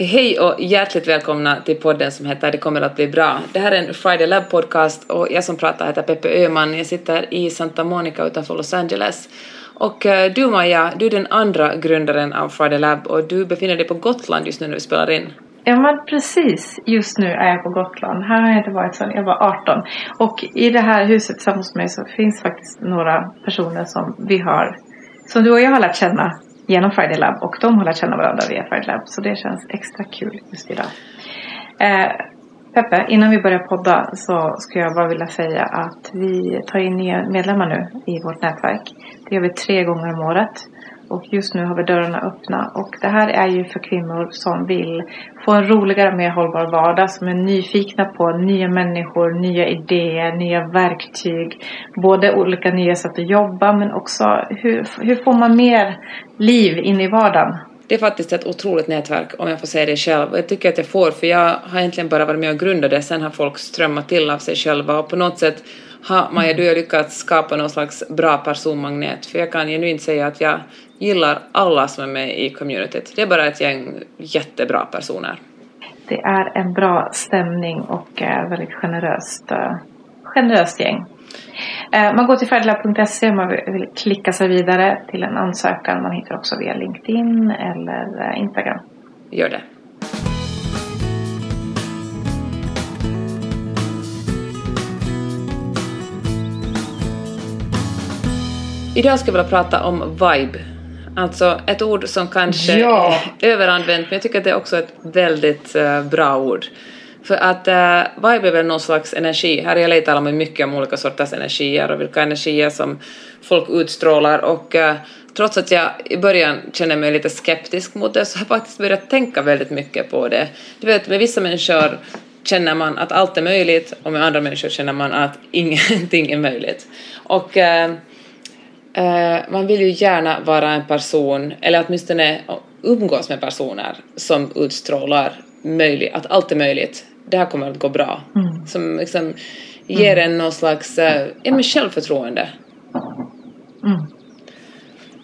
Hej och hjärtligt välkomna till podden som heter Det kommer att bli bra. Det här är en Friday Lab podcast och jag som pratar heter Peppe Öhman. Jag sitter i Santa Monica utanför Los Angeles. Och eh, du Maja, du är den andra grundaren av Friday Lab och du befinner dig på Gotland just nu när vi spelar in. Ja men precis, just nu är jag på Gotland. Här har jag inte varit sedan jag var 18. Och i det här huset tillsammans med mig så finns faktiskt några personer som vi har, som du och jag har lärt känna genom Friday Lab och de har lärt känna varandra via Friday Lab. Så det känns extra kul just idag. Eh, Peppe, innan vi börjar podda så skulle jag bara vilja säga att vi tar in nya medlemmar nu i vårt nätverk. Det gör vi tre gånger om året. Och just nu har vi dörrarna öppna. Och det här är ju för kvinnor som vill få en roligare, mer hållbar vardag. Som är nyfikna på nya människor, nya idéer, nya verktyg. Både olika nya sätt att jobba men också hur, hur får man mer liv in i vardagen? Det är faktiskt ett otroligt nätverk om jag får säga det själv. Jag tycker att jag får för jag har egentligen bara varit med och grundat det. Sen har folk strömmat till av sig själva och på något sätt har Maja, du har lyckats skapa någon slags bra personmagnet. För jag kan genuint säga att jag gillar alla som är med i communityt. Det är bara ett gäng jättebra personer. Det är en bra stämning och eh, väldigt generöst, uh, generöst gäng. Uh, man går till färdiglab.se om man vill klicka sig vidare till en ansökan. Man hittar också via LinkedIn eller Instagram. Gör det. Idag ska vi prata om vibe. Alltså ett ord som kanske ja. är överanvänt men jag tycker att det är också ett väldigt uh, bra ord. För att uh, vibe är väl någon slags energi. Här jag letar man mycket om olika sorters energier och vilka energier som folk utstrålar och uh, trots att jag i början känner mig lite skeptisk mot det så har jag faktiskt börjat tänka väldigt mycket på det. Du vet, med vissa människor känner man att allt är möjligt och med andra människor känner man att ingenting är möjligt. Och Uh, man vill ju gärna vara en person, eller åtminstone umgås med personer som utstrålar möjligt, att allt är möjligt. Det här kommer att gå bra. Mm. Som liksom ger en någon slags uh, ja, självförtroende. Mm.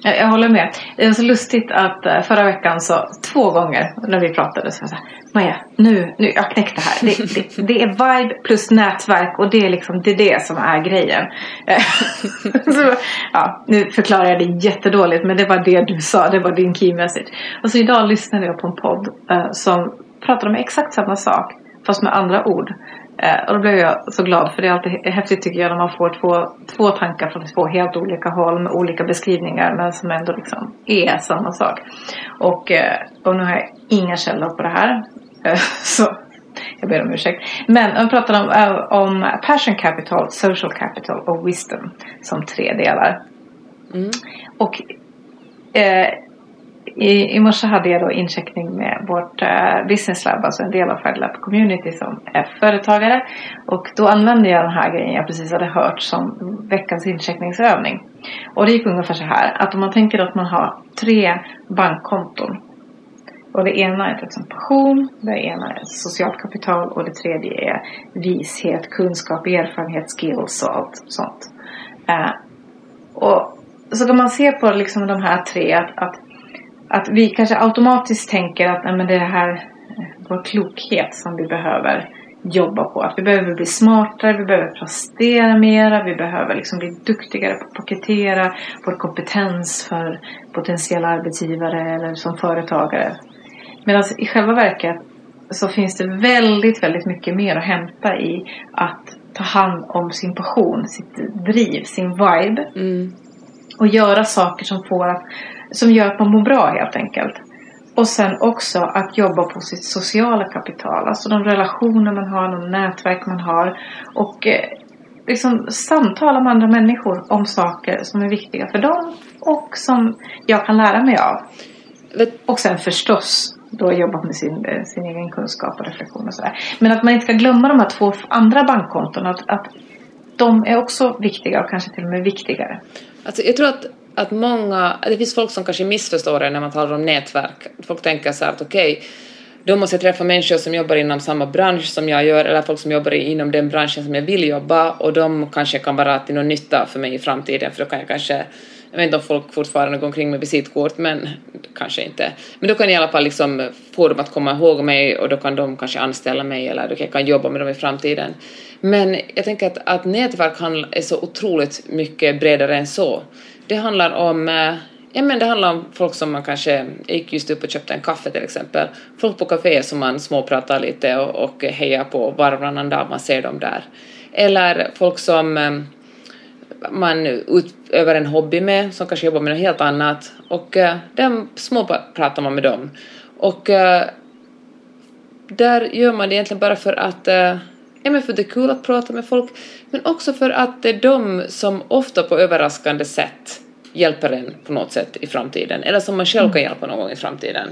Jag, jag håller med. Det är så lustigt att eh, förra veckan så två gånger när vi pratade så var jag så här, Maja, nu, nu, jag knäckte här. Det, det, det, är vibe plus nätverk och det är liksom det, är det som är grejen. så, ja, nu förklarar jag det jättedåligt men det var det du sa, det var din key message. Och så idag lyssnade jag på en podd uh, som pratade om exakt samma sak fast med andra ord. Uh, och då blev jag så glad för det är alltid häftigt tycker jag när man får två, två tankar från två helt olika håll med olika beskrivningar men som ändå liksom är samma sak. Och, uh, och nu har jag inga källor på det här Så jag ber om ursäkt. Men om vi pratar om, eh, om passion capital, social capital och wisdom som tre delar. Mm. Och eh, i, i morse hade jag då incheckning med vårt uh, business lab, alltså en del av Fedlab Community som är företagare. Och då använde jag den här grejen jag precis hade hört som veckans incheckningsövning. Och det gick ungefär så här att om man tänker att man har tre bankkonton och det ena är liksom passion, det ena är socialt kapital och det tredje är vishet, kunskap, erfarenhet, skills och allt sånt. Uh, och så kan man se på liksom de här tre att, att, att vi kanske automatiskt tänker att nej, men det är här eh, vår klokhet som vi behöver jobba på. Att vi behöver bli smartare, vi behöver prestera mera, vi behöver liksom bli duktigare på att paketera vår kompetens för potentiella arbetsgivare eller som företagare. Medan i själva verket så finns det väldigt, väldigt mycket mer att hämta i att ta hand om sin passion, sitt driv, sin vibe. Mm. Och göra saker som, får att, som gör att man mår bra helt enkelt. Och sen också att jobba på sitt sociala kapital. Alltså de relationer man har, de nätverk man har. Och eh, liksom samtala med andra människor om saker som är viktiga för dem och som jag kan lära mig av. Och sen förstås då jobbat med sin, eh, sin egen kunskap och reflektion och sådär. Men att man inte ska glömma de här två andra bankkonton. Att, att de är också viktiga och kanske till och med viktigare. Alltså jag tror att, att många, det finns folk som kanske missförstår det när man talar om nätverk. Folk tänker så här att okej, okay, då måste jag träffa människor som jobbar inom samma bransch som jag gör eller folk som jobbar inom den branschen som jag vill jobba och de kanske kan vara till någon nytta för mig i framtiden för då kan jag kanske Jag vet inte om folk fortfarande går omkring med visitkort, men kanske inte. Men då kan jag i alla fall liksom få dem att komma ihåg mig och då kan de kanske anställa mig eller då kan jag jobba med dem i framtiden. Men jag tänker att, att nätverk är så otroligt mycket bredare än så. Det handlar om eh, Ja, men det handlar om folk som man kanske gick just upp och köpte en kaffe till exempel. Folk på kaféer som man småpratar lite och, och hejar på var och varannan dag man ser dem där. Eller folk som eh, man utövar en hobby med, som kanske jobbar med något helt annat. Och uh, där småpratar man med dem. Och uh, där gör man det egentligen bara för att uh, Ja, men för det är kul att prata med folk, men också för att det är de som ofta på överraskande sätt hjälper en på något sätt i framtiden, eller som man själv kan mm. hjälpa någon gång i framtiden.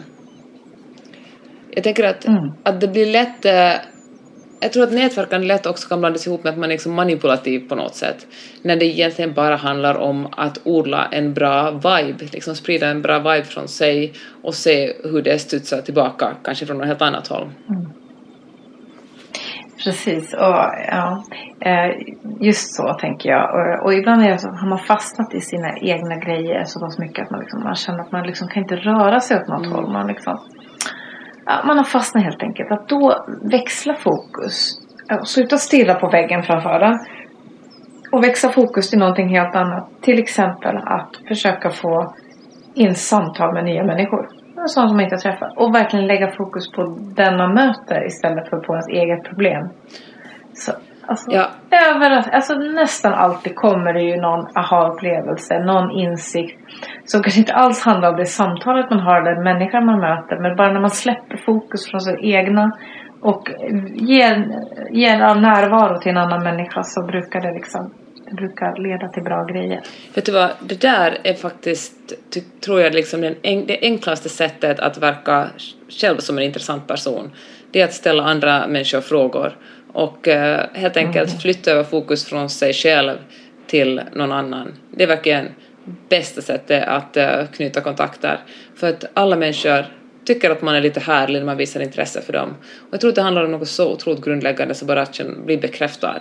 Jag tänker att, mm. att det blir lätt jag tror att nätverkande lätt också kan blandas ihop med att man är liksom manipulativ på något sätt. När det egentligen bara handlar om att odla en bra vibe, liksom sprida en bra vibe från sig och se hur det studsar tillbaka, kanske från något helt annat håll. Mm. Precis, och ja, eh, just så tänker jag. Och, och ibland är det så, har man fastnat i sina egna grejer så pass mycket att man, liksom, man känner att man liksom kan inte röra sig åt något mm. håll. Man liksom, ja, man har fastnat helt enkelt. Att då växla fokus. Sluta stirra på väggen framför den. Och växla fokus till någonting helt annat. Till exempel att försöka få in samtal med nya människor. Sådana som man inte träffat. Och verkligen lägga fokus på den man möter istället för på ens eget problem. Så Alltså, ja. överallt, alltså nästan alltid kommer det ju någon aha-upplevelse, någon insikt som kanske inte alls handlar om det samtalet man har eller människan man möter. Men bara när man släpper fokus från sitt egna och ger, ger all närvaro till en annan människa så brukar det liksom det brukar leda till bra grejer. Vet du vad, det där är faktiskt, tror jag, liksom den, det enklaste sättet att verka själv som en intressant person. Det är att ställa andra människor frågor och uh, helt enkelt mm. flytta över fokus från sig själv till någon annan. Det är verkligen bästa sättet att uh, knyta kontakter. För att alla människor tycker att man är lite härlig när man visar intresse för dem. Och jag tror att det handlar om något så otroligt grundläggande som bara att bli bekräftad.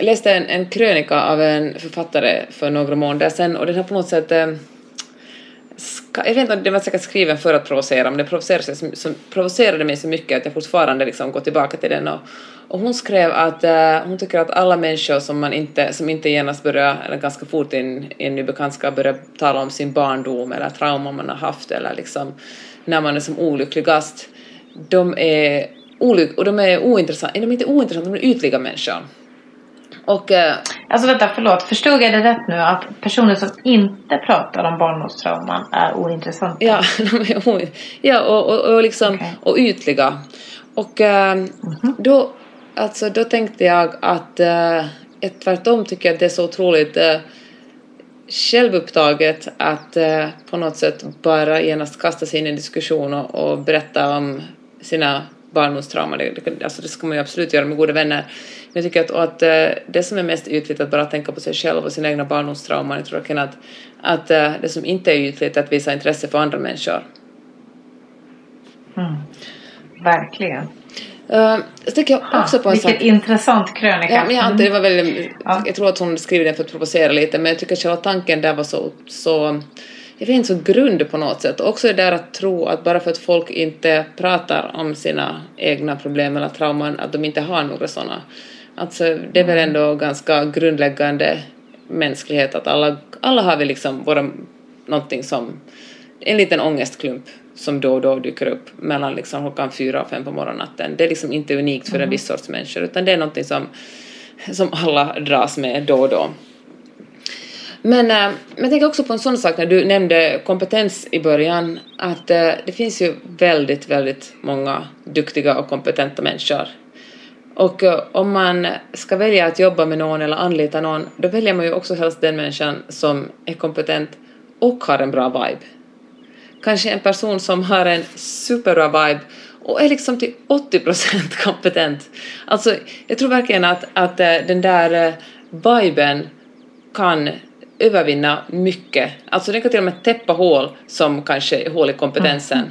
Jag läste en, en krönika av en författare för några månader sedan och den har på något sätt eh, Ska, jag vet inte om den var säkert skriven för att provocera, men den provocerade, så, provocerade mig så mycket att jag fortfarande liksom går tillbaka till den. Och, och hon skrev att uh, hon tycker att alla människor som, man inte, som inte genast börjar, eller ganska fort i en, en ny bekantskap börjar tala om sin barndom eller trauma man har haft eller liksom när man är som olyckligast, de är, olyck, och de är ointressanta, de är inte ointressanta, de är ytliga människor. Och, eh, alltså vänta, förlåt. Förstod jag det rätt nu? Att personer som inte pratar om barndomstrauman är ointressanta? Ja, de är o, ja och, och, och, liksom, okay. och ytliga. Och eh, mm -hmm. då, alltså, då tänkte jag att eh, tvärtom tycker jag att det är så otroligt eh, självupptaget att eh, på något sätt bara genast kasta sig in i en diskussion och, och berätta om sina barndomstrauma. Det, alltså det ska man ju absolut göra med goda vänner. Men jag tycker att, att eh, det som är mest ytligt att bara tänka på sig själv och sina egna barndomstrauman. Jag tror att, att eh, det som inte är ytligt är att visa intresse för andra människor. Mm. Verkligen. Uh, jag också på en Vilken sak. intressant krönika. Ja, men jag, det var väldigt, ja. jag tror att hon skriver den för att provocera lite men jag tycker att själva tanken där var så, så jag vet inte, så grund på något sätt. Och också det där att tro att bara för att folk inte pratar om sina egna problem eller trauman, att de inte har några sådana. Alltså, det är väl ändå ganska grundläggande mänsklighet att alla, alla har vi liksom våra, någonting som, en liten ångestklump som då och då dyker upp mellan liksom klockan fyra och fem på morgonnatten. Det är liksom inte unikt för en mm. viss sorts människor utan det är någonting som, som alla dras med då och då. Men eh, men jag tänker också på en sån sak när du nämnde kompetens i början, att eh, det finns ju väldigt, väldigt många duktiga och kompetenta människor. Och eh, om man ska välja att jobba med någon eller anlita någon, då väljer man ju också helst den människan som är kompetent och har en bra vibe. Kanske en person som har en superbra vibe och är liksom till 80% kompetent. Alltså, jag tror verkligen att, att den där viben kan övervinna mycket. Alltså den kan till och med täppa hål som kanske är hål i kompetensen. Mm.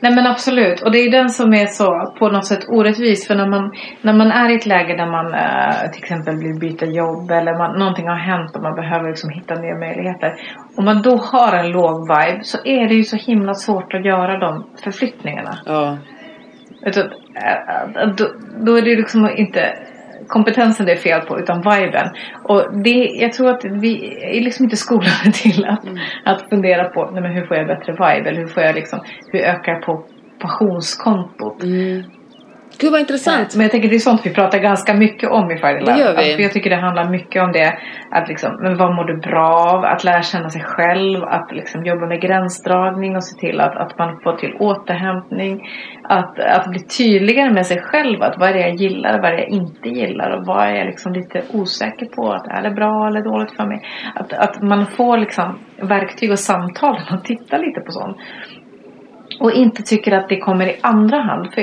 Nej men absolut. Och det är den som är så på något sätt orättvis. För när man, när man är i ett läge där man eh, till exempel vill byta jobb eller man, någonting har hänt och man behöver liksom hitta nya möjligheter. Om man då har en låg vibe så är det ju så himla svårt att göra de förflyttningarna. Ja. Du, eh, då, då är det liksom inte kompetensen det är fel på utan viben. Och det, jag tror att vi är liksom inte skolade till att, mm. att fundera på nej men hur får jag bättre vibe eller hur får jag liksom, hur ökar jag på passionskontot. Mm. Gud vad intressant. Men jag tänker det är sånt vi pratar ganska mycket om i Friday Lab. Det gör vi. Alltså, jag tycker det handlar mycket om det. Att liksom, men vad mår du bra av? Att lära känna sig själv. Att liksom jobba med gränsdragning och se till att, att man får till återhämtning. Att, att bli tydligare med sig själv. Att vad är det jag gillar? Vad är det jag inte gillar? Och vad är jag liksom lite osäker på? Att är det bra eller dåligt för mig? Att, att man får liksom verktyg och samtal man tittar lite på sånt. Och inte tycker att det kommer i andra hand. För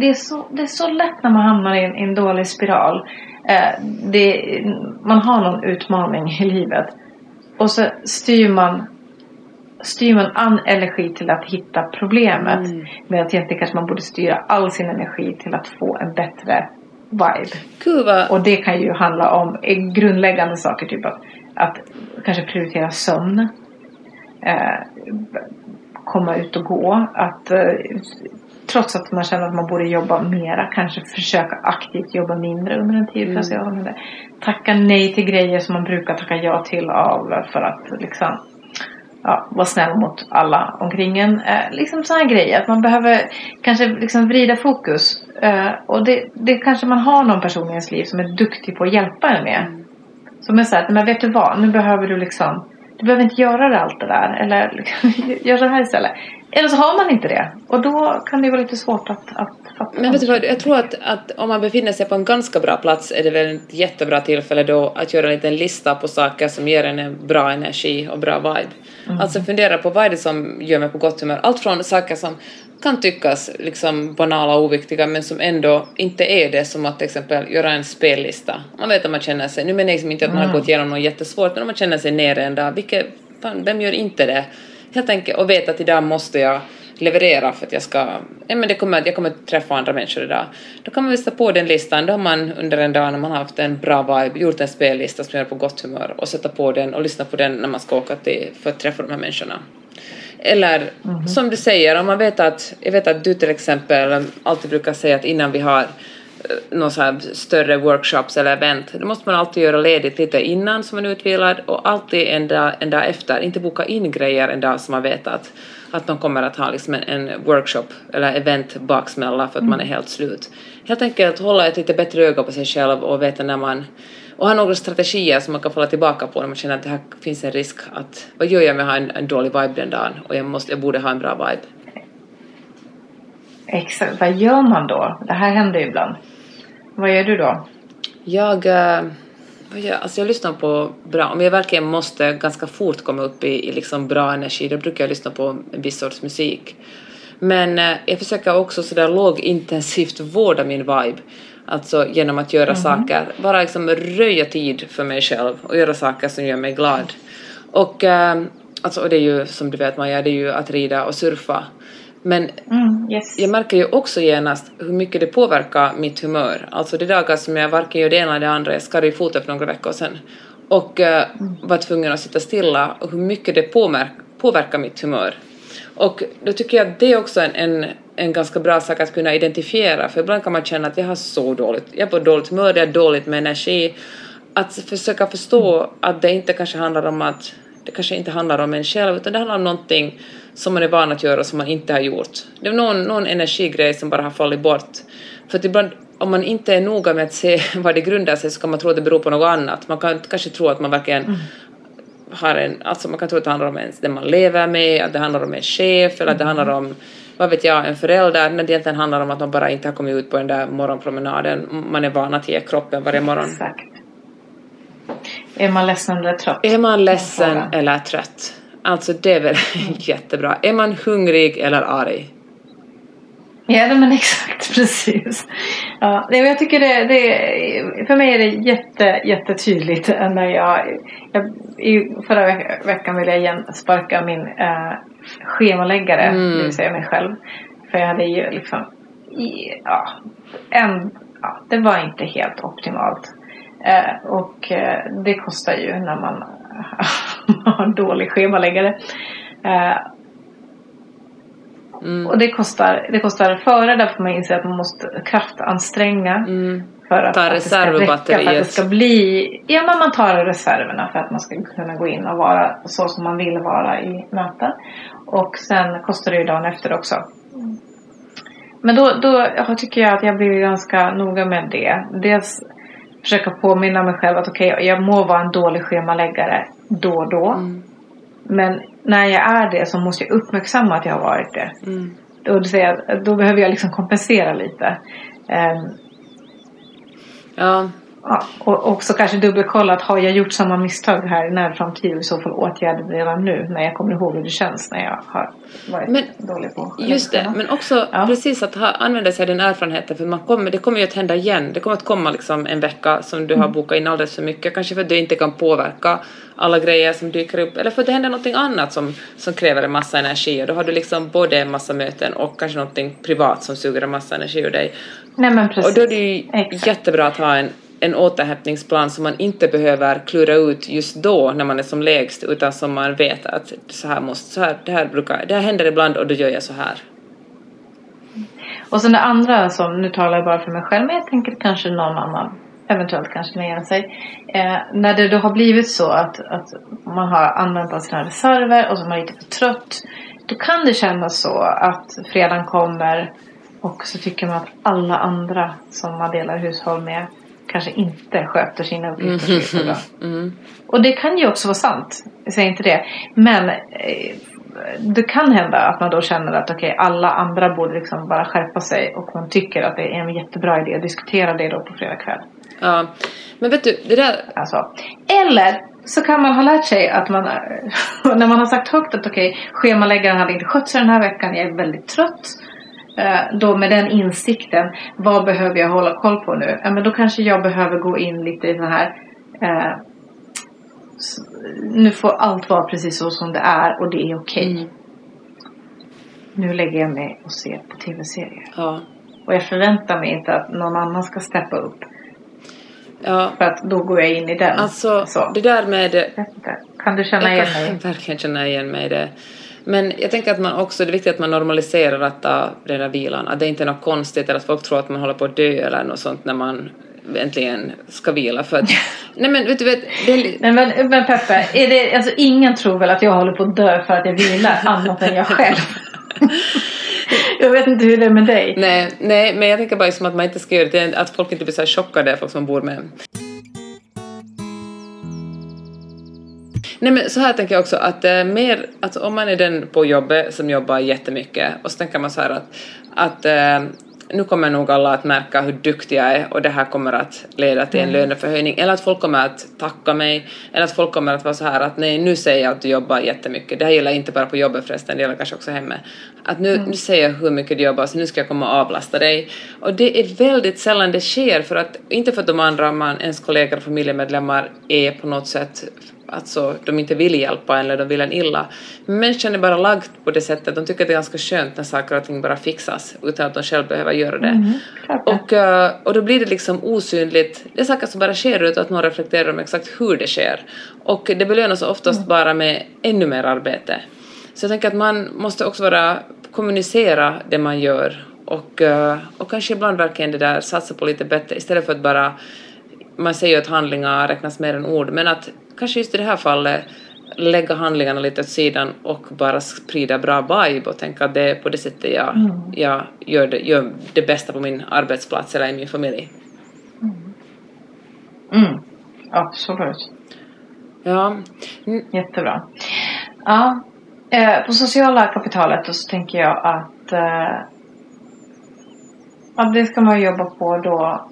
det är så, det är så lätt när man hamnar i en, i en dålig spiral. Eh, det, man har någon utmaning i livet. Och så styr man, styr man an energi till att hitta problemet. Mm. Medan egentligen kanske man borde styra all sin energi till att få en bättre vibe. Kuva. Och det kan ju handla om grundläggande saker. Typ att, att kanske prioritera sömn. Eh, komma ut och gå. Att eh, trots att man känner att man borde jobba mera kanske försöka aktivt jobba mindre under en tid. Mm. Tacka nej till grejer som man brukar tacka ja till av för att liksom ja, vara snäll mot alla omkring en. Eh, liksom sådana grejer. Att man behöver kanske liksom vrida fokus. Eh, och det, det kanske man har någon person i ens liv som är duktig på att hjälpa en med. Mm. Som är såhär, men vet du vad, nu behöver du liksom du behöver inte göra allt det där. Eller gör så här istället. Eller så har man inte det. Och då kan det vara lite svårt att, att fatta. Men vet du vad, jag tror att, att om man befinner sig på en ganska bra plats är det väl ett jättebra tillfälle då att göra en liten lista på saker som ger en en bra energi och bra vibe. Mm. Alltså fundera på vad är det som gör mig på gott humör. Allt från saker som kan tyckas liksom banala och oviktiga men som ändå inte är det som att till exempel göra en spellista. Man vet att man känner sig, nu menar jag liksom inte att man har mm. gått igenom något jättesvårt men om man känner sig nere en dag, vilket, fan, vem gör inte det? Helt enkelt och vet att idag måste jag leverera för att jag ska, ja men det kommer, jag kommer träffa andra människor idag. Då kan man visa på den listan, då har man under en dag när man har haft en bra vibe gjort en spellista som gör på gott humör och sätta på den och lyssna på den när man ska åka till, för att träffa de här människorna. Eller mm som du säger, om man vet att, jag vet att du till exempel alltid brukar säga att innan vi har eh, någon större workshops eller event, då måste man alltid göra ledigt lite innan som man är utvilad och alltid en dag, en dag efter, inte boka in grejer en dag som man vet att, att de kommer att ha liksom en, en workshop eller event baksmälla för att mm. man är helt slut. Helt enkelt hålla ett lite bättre öga på sig själv och veta när man och ha några strategier som man kan falla tillbaka på när man känner att det här finns en risk att vad gör jag om jag har en, en dålig vibe den dagen och jag, måste, jag borde ha en bra vibe. Exakt, vad gör man då? Det här händer ju ibland. Vad gör du då? Jag, äh, jag, alltså jag lyssnar på bra, om jag verkligen måste ganska fort komma upp i, i liksom bra energi då brukar jag lyssna på en viss sorts musik. Men äh, jag försöker också sådär lågintensivt vårda min vibe. Alltså genom att göra mm. saker, bara liksom röja tid för mig själv och göra saker som gör mig glad. Och, äh, alltså, och det är ju som du vet Maja, det är ju att rida och surfa. Men mm, yes. jag märker ju också genast hur mycket det påverkar mitt humör. Alltså de dagar som jag varken gör det ena eller det andra, jag skar i foten för några veckor sedan och äh, mm. var tvungen att sitta stilla och hur mycket det påverkar mitt humör. Och då tycker jag att det är också en, en, en ganska bra sak att kunna identifiera, för ibland kan man känna att jag har så dåligt, jag är på dåligt humör, jag är dåligt med energi. Att försöka förstå att det inte kanske handlar om att det kanske inte handlar om en själv, utan det handlar om någonting som man är van att göra som man inte har gjort. Det är någon, någon energigrej som bara har fallit bort. För att ibland, om man inte är noga med att se vad det grundar sig så kan man tro att det beror på något annat. Man kan kanske tro att man verkligen mm har en, alltså man kan tro att det handlar om ens, den man lever med, att det handlar om en chef eller att det handlar om vad vet jag, en förälder, när det egentligen handlar om att man bara inte har kommit ut på den där morgonpromenaden man är van att ge kroppen varje morgon. Exakt. Är man ledsen eller trött? Är man ledsen eller trött? Alltså det är väl jättebra. Är man hungrig eller arg? Ja, men exakt precis. Ja, jag tycker det, det, för mig är det jätte, jättetydligt när jag, jag i förra veckan ville jag igen sparka min äh, schemaläggare, mm. det vill säga mig själv. För jag hade ju liksom, ja, en, ja, det var inte helt optimalt. Äh, och äh, det kostar ju när man dålig schemaläggare. Mm. Och det kostar, det kostar före därför man inser att man måste kraftanstränga. Mm. För att, Ta reservbatteriet. För att det ska bli, ja men man tar reserverna för att man ska kunna gå in och vara så som man vill vara i möten. Och sen kostar det ju dagen efter också. Men då, då tycker jag att jag blir ganska noga med det. Dels försöka påminna mig själv att okej, okay, jag må vara en dålig schemaläggare då och då. Mm. Men när jag är det så måste jag uppmärksamma att jag har varit det. Mm. Då, det då behöver jag liksom kompensera lite. Um, ja. Ja, och också kanske dubbelkolla att har jag gjort samma misstag här i närframtid och i så fall åtgärda det redan nu när jag kommer ihåg hur det känns när jag har varit men, dålig på Just det, men också ja. precis att ha, använda sig av den erfarenheten för man kommer, det kommer ju att hända igen. Det kommer att komma liksom en vecka som du mm. har bokat in alldeles för mycket, kanske för att du inte kan påverka alla grejer som dyker upp eller för att det händer någonting annat som, som kräver en massa energi och då har du liksom både en massa möten och kanske någonting privat som suger en massa energi ur dig. Nej, men precis. Och då är det ju Exakt. jättebra att ha en en återhämtningsplan som man inte behöver klura ut just då när man är som lägst utan som man vet att så här måste, så här, det här brukar, det här händer ibland och då gör jag så här. Och sen det andra som, nu talar jag bara för mig själv men jag tänker kanske någon annan eventuellt kanske känna igen sig. Eh, när det då har blivit så att, att man har använt av sina reserver och så är man lite för trött. Då kan det kännas så att fredagen kommer och så tycker man att alla andra som man delar hushåll med kanske inte sköter sina uppgifter så bra. Mm. Och det kan ju också vara sant. Jag säger inte det. Men eh, det kan hända att man då känner att okej, okay, alla andra borde liksom bara skärpa sig och man tycker att det är en jättebra idé att diskutera det då på fredag kväll. Ja, men vet du, det där... Alltså, eller så kan man ha lärt sig att man, när man har sagt högt att okej, okay, schemaläggaren hade inte skött sig den här veckan, jag är väldigt trött. Eh, då med den insikten, vad behöver jag hålla koll på nu? Ja, men då kanske jag behöver gå in lite i den här eh, nu får allt vara precis så som det är och det är okej. Okay. Mm. Nu lägger jag mig och ser på tv-serier. Ja. Och jag förväntar mig inte att någon annan ska steppa upp. Ja. För att då går jag in i den. Alltså, så. det där med... Kan du känna igen mig? Jag kan verkligen känna igen mig i det. Men jag tänker att man också, det är viktigt att man normaliserar att ta den där vilan, att det inte är något konstigt eller att folk tror att man håller på att dö eller något sånt när man äntligen ska vila för att... nej men vet du vet... Det... Nej men, men Peppe, är det, alltså ingen tror väl att jag håller på att dö för att jag vilar annat än jag själv. jag vet inte hur det är med dig. Nej, nej men jag tänker bara som att man inte ska göra det, att folk inte blir så här chockade, folk som bor med Nej men så här tänker jag också att äh, mer, alltså om man är den på jobbet som jobbar jättemycket och så tänker man så här att, att äh, nu kommer nog alla att märka hur duktig jag är och det här kommer att leda till en mm. löneförhöjning. Eller att folk kommer att tacka mig. Eller att folk kommer att vara så här att nej nu säger jag att du jobbar jättemycket. Det här gäller inte bara på jobbet förresten det gäller kanske också hemma. Att nu, mm. nu säger jag hur mycket du jobbar så nu ska jag komma och avlasta dig. Och det är väldigt sällan det sker för att inte för att de andra man, ens kollegor och familjemedlemmar är på något sätt alltså de inte vill hjälpa eller de vill en illa. Men människan är bara lagd på det sättet, de tycker att det är ganska skönt när saker och ting bara fixas utan att de själva behöver göra det. Mm, och, eh, och då blir det liksom osynligt, det är saker som bara sker utan att någon reflekterar om exakt hur det sker. Och det belönas oftast mm. bara med ännu mer arbete. Så jag tänker att man måste också vara, kommunicera det man gör och, eh, och kanske ibland verkligen det där satsa på lite bättre istället för att bara man säger att handlingar räknas mer än ord, men att kanske just i det här fallet lägga handlingarna lite åt sidan och bara sprida bra vibe och tänka att det är på det sättet jag, mm. jag gör, det, gör det bästa på min arbetsplats eller i min familj. Mm. Mm. Absolut. Ja. Mm. Jättebra. Ja. Eh, på sociala kapitalet så tänker jag att, eh, att det ska man jobba på då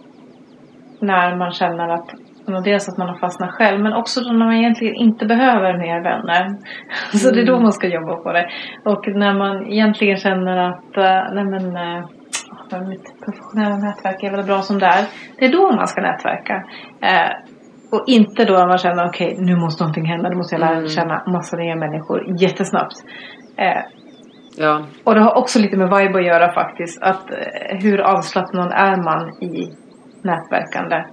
när man känner att dels att man har fastnat själv men också då när man egentligen inte behöver mer vänner. Så det är då mm. man ska jobba på det. Och när man egentligen känner att, uh, nej men, uh, mitt professionella nätverk är väl bra som det är. Det är då man ska nätverka. Eh, och inte då man känner okej okay, nu måste någonting hända, nu måste jag lära mm. känna massa nya människor jättesnabbt. Eh, ja. Och det har också lite med vibe att göra faktiskt. Att eh, hur avslappnad är man i nätverkande.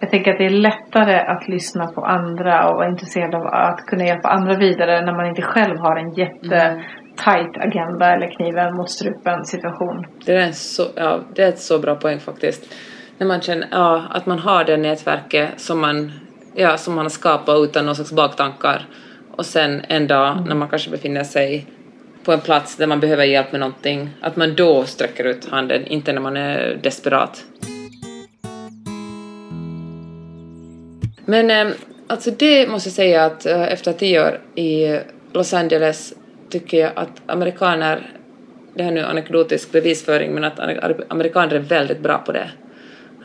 Jag tänker att det är lättare att lyssna på andra och vara intresserad av att kunna hjälpa andra vidare när man inte själv har en jätte mm tight agenda eller kniven mot strupen situation. Det är, en så, ja, det är ett så bra poäng faktiskt. När man känner ja, att man har det nätverket som man, ja, som man har skapat utan någon slags baktankar och sen en dag mm. när man kanske befinner sig på en plats där man behöver hjälp med någonting, att man då sträcker ut handen, inte när man är desperat. Men eh, alltså det måste jag säga att eh, efter tio år i Los Angeles tycker jag att amerikaner, det här är nu anekdotisk bevisföring, men att amerikaner är väldigt bra på det.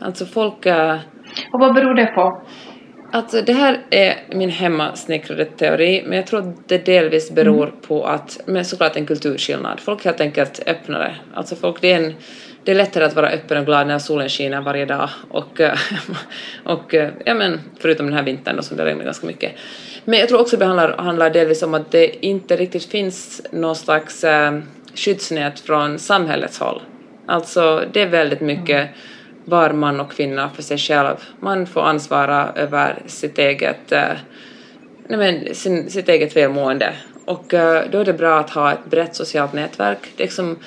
Alltså folk... Och vad beror det på? Alltså det här är min hemmasnickrade teori, men jag tror att det delvis beror mm. på att, men såklart en kulturskillnad. Folk är helt enkelt öppnare. Alltså folk, det är en det är lättare att vara öppen och glad när solen skiner varje dag och, eh, och eh, ja men förutom den här vintern då som det regnar ganska mycket. Men jag tror också det handlar, handlar delvis om att det inte riktigt finns någon slags eh, skyddsnät från samhällets håll. Alltså det är väldigt mycket var man och kvinna för sig själv. Man får ansvara över sitt eget, eh, nej men, sin, sitt eget välmående. Och eh, då är det bra att ha ett brett socialt nätverk. Det är liksom,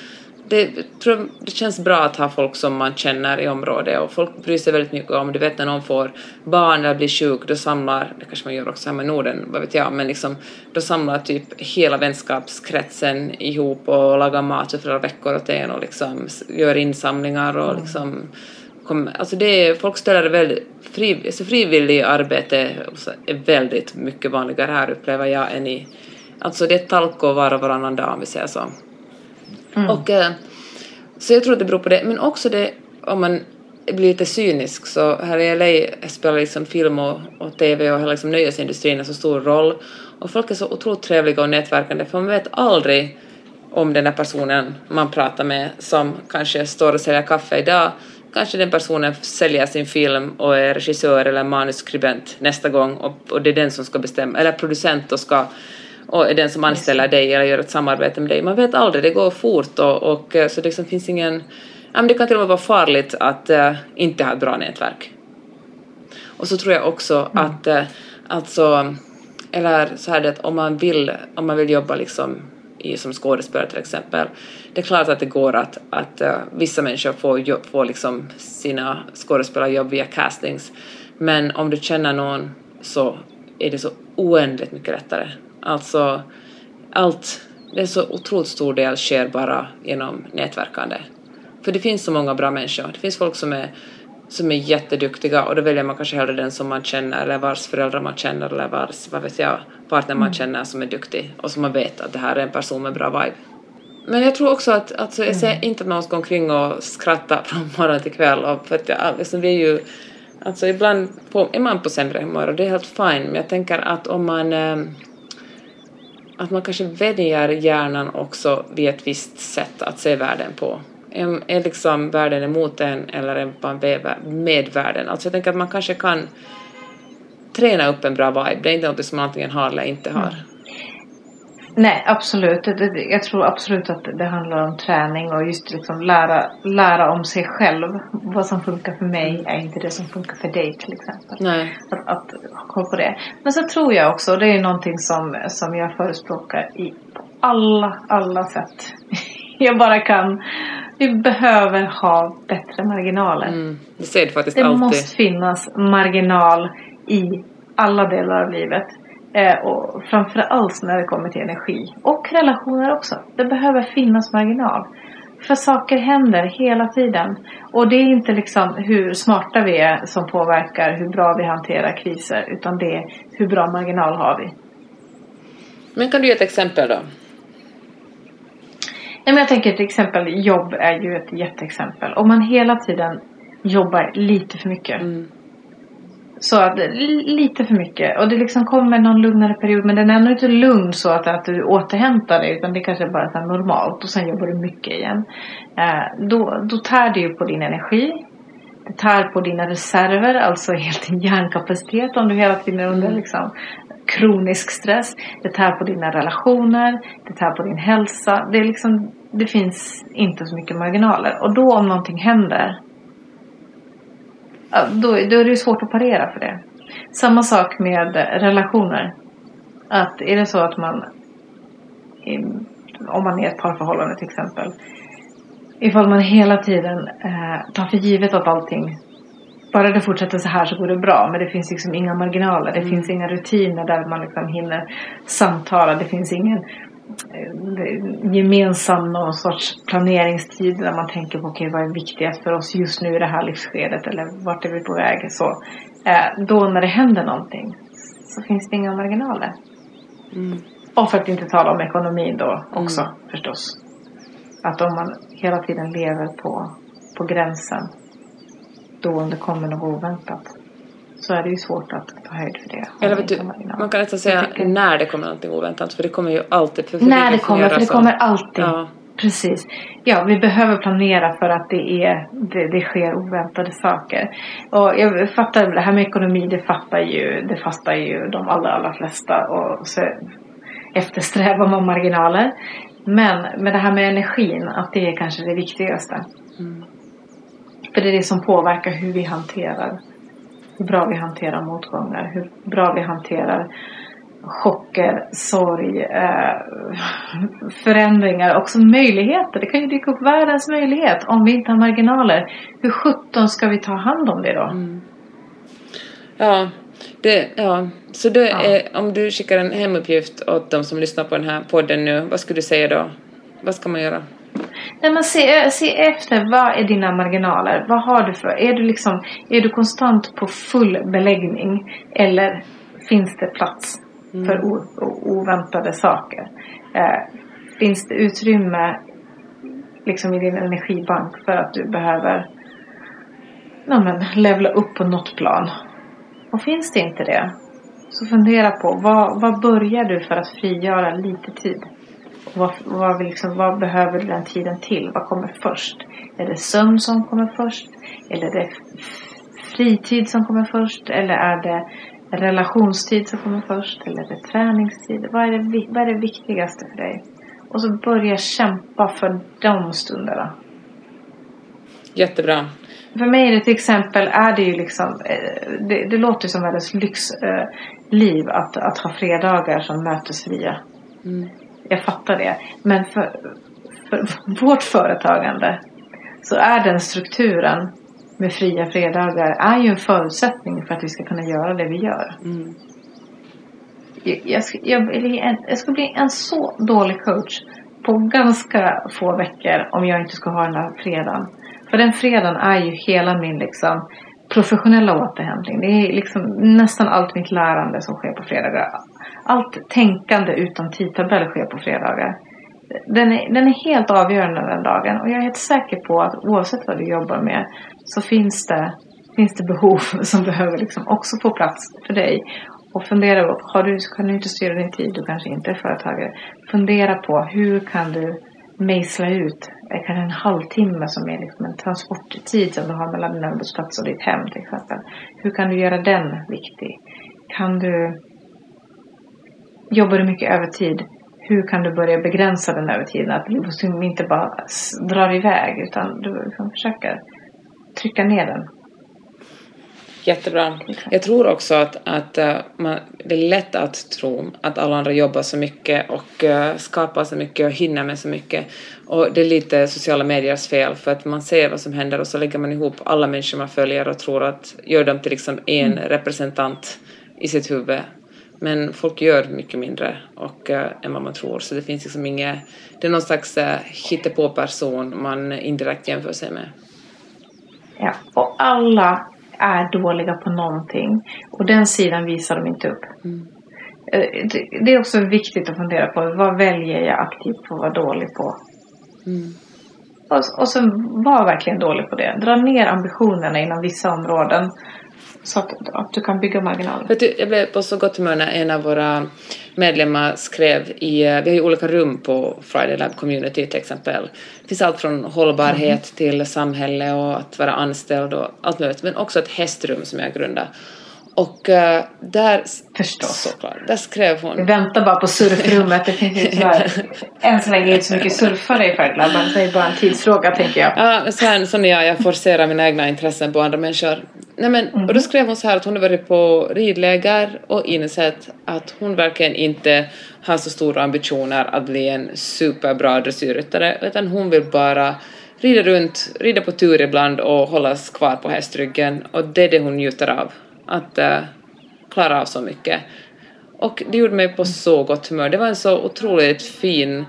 det, tror det känns bra att ha folk som man känner i området och folk bryr sig väldigt mycket om, du vet när någon får barn eller blir sjuk, då samlar, det kanske man gör också här med Norden, vad vet jag, men liksom då samlar typ hela vänskapskretsen ihop och lagar mat för flera veckor åt en och liksom gör insamlingar och mm. liksom kom, alltså det är, folk ställer väldigt, fri, alltså frivillig arbete är väldigt mycket vanligare här upplever jag än i, alltså det är talko var och varannan dag om vi säger så. Mm. Och, eh, så jag tror att det beror på det, men också det om man blir lite cynisk så här i LA spelar liksom film och, och TV och hela liksom nöjesindustrin en så stor roll och folk är så otroligt trevliga och nätverkande för man vet aldrig om den där personen man pratar med som kanske står och säljer kaffe idag kanske den personen säljer sin film och är regissör eller manuskribent nästa gång och, och det är den som ska bestämma, eller producent och ska och är den som anställer dig eller gör ett samarbete med dig. Man vet aldrig, det går fort och, och eh, så det liksom finns ingen... Ja, det kan till och med vara farligt att uh, inte ha ett bra nätverk. Och så tror jag också mm. att uh, alltså, eller så här det om man vill, om man vill jobba liksom i, som skådespelare till exempel, det är klart att det går att, att uh, vissa människor får, jobb, får liksom sina skådespelarjobb via castings, men om du känner någon så är det så oändligt mycket lättare Alltså allt, det är så otroligt stor del sker bara genom nätverkande. För det finns så många bra människor. Det finns folk som är, som är jätteduktiga och då väljer man kanske hellre den som man känner eller vars föräldrar man känner eller vars, vad vet jag, partner man mm. känner som är duktig och som man vet att det här är en person med bra vibe. Men jag tror också att, alltså, jag säger inte att man ska gå omkring och skratta från morgon till kväll och för att jag, alltså, vi är ju Alltså ibland på, är man på sämre humör och det är helt fine men jag tänker att om man eh, att man kanske vänjer hjärnan också vid ett visst sätt att se världen på. Är, är liksom världen emot en eller är man med världen? Alltså jag tänker att man kanske kan träna upp en bra vibe. Det är inte något som man antingen har eller inte har. Mm. Mm. Nej, absolut. Jag tror absolut att det handlar om träning och just liksom lära, lära om sig själv. Vad som funkar för mig är inte det som funkar för dig till exempel. Nej. Att, att kolla på det. Men så tror jag också, och det är någonting som, som jag förespråkar i alla, alla sätt jag bara kan. Vi behöver ha bättre marginaler. Mm, det säger du faktiskt det alltid. Det måste finnas marginal i alla delar av livet. Eh, och framförallt när det kommer till energi. Och relationer också. Det behöver finnas marginal. För saker händer hela tiden. Och det är inte liksom hur smarta vi är som påverkar hur bra vi hanterar kriser. Utan det är hur bra marginal har vi. Men kan du ge ett exempel då? Men jag tänker till exempel jobb är ju ett jätteexempel. Om man hela tiden jobbar lite för mycket. Mm Så att lite för mycket. Och det liksom kommer någon lugnare period. Men den är ändå inte lugn så att, att du återhämtar dig. Utan det kanske är bara så normalt. Och sen jobbar du mycket igen. Eh, då, då tär det ju på din energi. Det tär på dina reserver. Alltså helt din hjärnkapacitet. Om du hela tiden är under liksom, kronisk stress. Det tär på dina relationer. Det tär på din hälsa. Det, är liksom, det finns inte så mycket marginaler. Och då om någonting händer då, då är det svårt att parera för det. Samma sak med relationer. Att är det så att man, om man är ett parförhållande till exempel. Ifall man hela tiden eh, tar för givet att allting, bara det fortsätter så här så går det bra. Men det finns liksom inga marginaler. Det mm. finns inga rutiner där man liksom hinner samtala. Det finns ingen gemensam någon sorts planeringstid där man tänker på okay, vad är viktigast för oss just nu i det här livsskedet eller vart är vi på väg. Så, eh, då när det händer någonting så finns det inga marginaler. Mm. Och för att inte tala om ekonomin då också mm. förstås. Att om man hela tiden lever på, på gränsen då kommer något oväntat så är det ju svårt att ta höjd för det. Eller vet du, man kan nästan säga när det kommer någonting oväntat för det kommer ju alltid. För när det kommer, för det kommer alltid. Ja. Precis. Ja, vi behöver planera för att det, är, det, det sker oväntade saker. Och jag fattar, det här med ekonomi, det fattar ju, det fattar ju de allra, allra flesta. Och så eftersträvar man marginaler. Men med det här med energin, att det är kanske det viktigaste. Mm. För det är det som påverkar hur vi hanterar hur bra vi hanterar motgångar, hur bra vi hanterar chocker, sorg, eh, förändringar, också möjligheter. Det kan ju dyka upp världens möjlighet om vi inte har marginaler. Hur sjutton ska vi ta hand om det då? Mm. Ja, det, ja. så det ja. Är, om du skickar en hemuppgift åt de som lyssnar på den här podden nu, vad skulle du säga då? Vad ska man göra? Nej, men se, se efter, vad är dina marginaler? Vad har du för? Är du, liksom, är du konstant på full beläggning? Eller finns det plats mm. för o, o, oväntade saker? Eh, finns det utrymme liksom i din energibank för att du behöver ja, men, levla upp på något plan? Och finns det inte det, så fundera på vad, vad börjar du för att frigöra lite tid? Vad, vad, liksom, vad behöver du den tiden till? Vad kommer först? Är det sömn som kommer först? Eller är det fritid som kommer först? Eller är det relationstid som kommer först? Eller är det träningstid? Vad är det, vad är det viktigaste för dig? Och så börja kämpa för de stunderna. Jättebra. För mig är det till exempel, är det ju liksom, eh, det, det låter som världens lyxliv äh, att, att ha fredagar som mötesfria. Mm jag fattar det. Men för, för vårt företagande så är den strukturen med fria fredagar är ju en förutsättning för att vi ska kunna göra det vi gör. Mm. Jag, jag, jag, jag ska bli en så dålig coach på ganska få veckor om jag inte ska ha den här fredagen. För den fredagen är ju hela min liksom professionella återhämtning. Det är liksom nästan allt mitt lärande som sker på fredagar. Allt tänkande utan tidtabell sker på fredagar. Den är, den är helt avgörande den dagen och jag är helt säker på att oavsett vad du jobbar med så finns det, finns det behov som behöver liksom också få plats för dig. Och fundera på, har du, kan du inte styra din tid, du kanske inte är företagare. Fundera på hur kan du mejsla ut kanske en halvtimme som är liksom en transporttid som du har mellan din arbetsplats och ditt hem till exempel. Hur kan du göra den viktig? Kan du Jobbar du mycket övertid? Hur kan du börja begränsa den övertiden? Att du inte bara drar iväg utan du liksom försöker trycka ner den. Jättebra. Jag tror också att, att uh, man, det är lätt att tro att alla andra jobbar så mycket och uh, skapar så mycket och hinner med så mycket. Och det är lite sociala mediers fel för att man ser vad som händer och så lägger man ihop alla människor man följer och tror att gör dem till liksom en mm. representant i sitt huvud. Men folk gör mycket mindre och, uh, än vad man tror så det finns liksom inget, det är någon slags uh, hittepå-person man indirekt jämför sig med. Ja, och alla är dåliga på någonting. Och den sidan visar de inte upp. Mm. Eh, det är också viktigt att fundera på vad väljer jag aktivt på att vara dålig på. Mm. Och, och så var verkligen dålig på det. Dra ner ambitionerna inom vissa områden. Så att, att du kan bygga marginaler. Vet du, jag blev på så gott humör när en av våra medlemmar skrev i, vi har ju olika rum på Friday Lab Community till exempel. Det finns allt från hållbarhet mm. till samhälle och att vara anställd och allt möjligt, men också ett hästrum som jag grundade. Och uh, där... Förstås. Såklart, där skrev hon... Vi väntar bara på surfrummet. Det finns ju tyvärr än så länge inte så mycket surfare i Färgelabben. Det är bara en tidsfråga tänker jag. Ja, så här, sån är jag. Jag forcerar mina egna intressen på andra människor. Nej, men, mm. Och då skrev hon så här att hon har varit på ridläger och insett att hon verkligen inte har så stora ambitioner att bli en superbra dressyrryttare utan hon vill bara rida runt, rida på tur ibland och hållas kvar på hästryggen och det är det hon njuter av att äh, klara av så mycket. Och det gjorde mig på så gott humör. Det var en så otroligt fin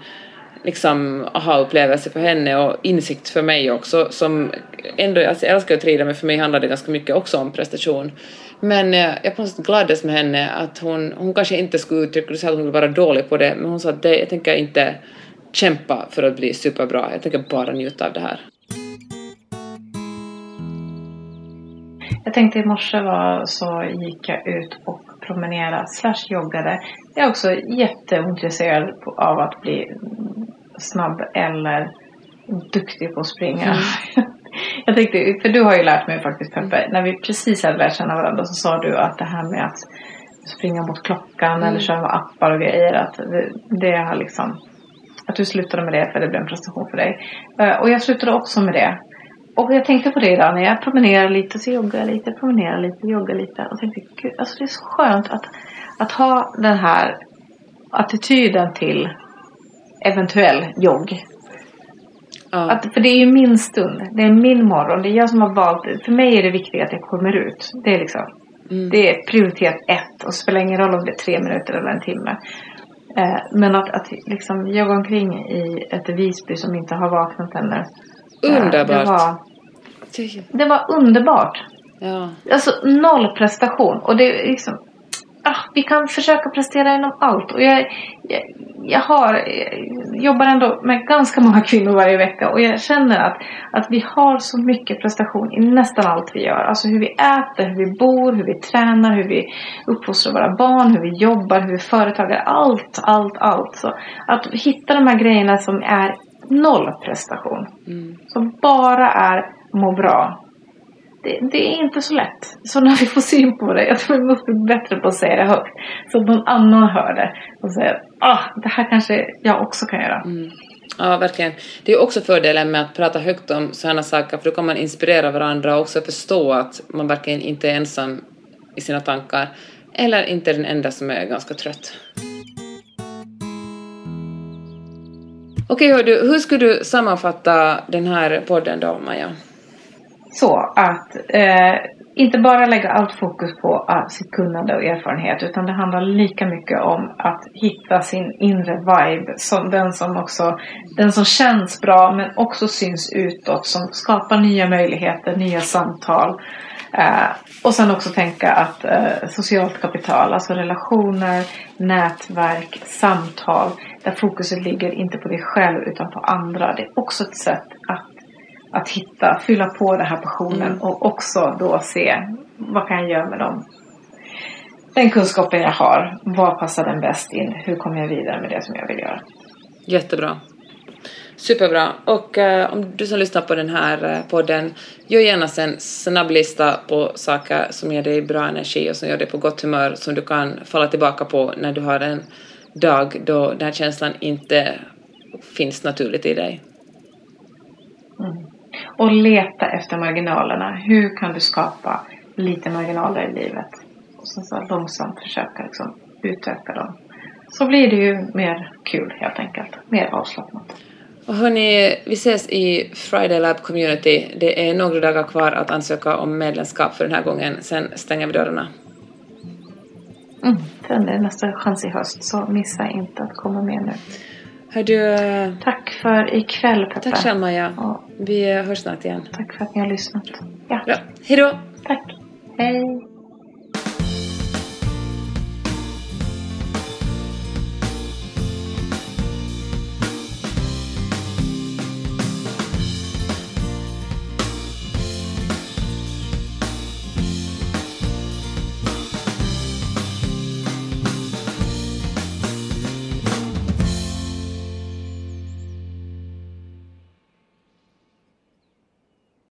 liksom aha-upplevelse för henne och insikt för mig också som ändå, alltså jag älskar att rida men för mig handlade det ganska mycket också om prestation. Men eh, jag på något sätt gladdes med henne att hon, hon kanske inte skulle uttrycka det så att hon ville vara dålig på det men hon sa att det, jag tänker inte kämpa för att bli superbra, jag tänker bara njuta av det här. Jag tänkte i morse var, så gick jag ut och promenerade slash joggade. Jag är också jätteintresserad av att bli snabb eller duktig på att springa. Mm. jag tänkte, för du har ju lärt mig faktiskt Peppe, mm. när vi precis hade lärt känna varandra så sa du att det här med att springa mot klockan mm. eller köra med appar och grejer, att det, det har liksom att du slutade med det för det blev en prestation för dig. Uh, och jag slutade också med det. Och jag tänkte på det idag när jag promenerar lite, så joggar jag lite, promenerar lite, joggar lite. Och tänkte, gud, alltså det är så skönt att, att ha den här attityden till eventuell jogg. Ja. Att, för det är ju min stund, det är min morgon, det är jag som har valt. För mig är det viktigt att jag kommer ut. Det är liksom, mm. det är prioritet ett och spelar ingen roll om det är tre minuter eller en timme. Eh, men att, att liksom jogga omkring i ett Visby som inte har vaknat ännu. Underbart. Det, var, det var underbart. Ja. Alltså noll prestation. Och det är liksom, ah, vi kan försöka prestera inom allt. Och jag, jag, jag har, jag jobbar ändå med ganska många kvinnor varje vecka och jag känner att, att vi har så mycket prestation i nästan allt vi gör. Alltså hur vi äter, hur vi bor, hur vi tränar, hur vi uppfostrar våra barn, hur vi jobbar, hur vi företagar. Allt, allt, allt. Så att hitta de här grejerna som är noll prestation. Mm. Som bara är må bra det, det, är inte så lätt. Så när vi får syn på det, jag tror vi måste bli bättre på att säga det högt. Så att någon annan hör det och säger ah, det här kanske jag också kan göra. Mm. Ja, verkligen. Det är också fördelen med att prata högt om sådana saker, för då kan man inspirera varandra och också förstå att man verkligen inte är ensam i sina tankar, eller inte den enda som är ganska trött. Okej, okay, du, hur skulle du sammanfatta den här podden då, Maja? så att eh, inte bara lägga allt fokus på uh, sitt kunnande och erfarenhet utan det handlar lika mycket om att hitta sin inre vibe. Som den som också den som känns bra men också syns utåt som skapar nya möjligheter, nya samtal. Eh, och sen också tänka att eh, socialt kapital, alltså relationer, nätverk, samtal där fokuset ligger inte på dig själv utan på andra. Det är också ett sätt att att hitta, fylla på den här passionen mm. och också då se vad kan jag göra med dem. Den kunskapen jag har, vad passar den bäst in? Hur kommer jag vidare med det som jag vill göra? Jättebra. Superbra. Och eh, om du som lyssnar på den här eh, podden, gör gärna en snabb lista på saker som ger dig bra energi och som gör dig på gott humör som du kan falla tillbaka på när du har en dag då den här känslan inte finns naturligt i dig. Mm. Och leta efter marginalerna. Hur kan du skapa lite marginaler i livet? Och sen så långsamt försöka liksom utöka dem. Så blir det ju mer kul helt enkelt. Mer avslappnat. Och hörni, vi ses i Friday Lab Community. Det är några dagar kvar att ansöka om medlemskap för den här gången. Sen stänger vi dörrarna. Mm, sen är det nästa chans i höst, så missa inte att komma med nu. Hör du... Tack för ikväll Peppe. Tack Maja. Ja. Vi hörs snart igen. Tack för att ni har lyssnat. Ja. Bra. Hej då. Tack. Hej.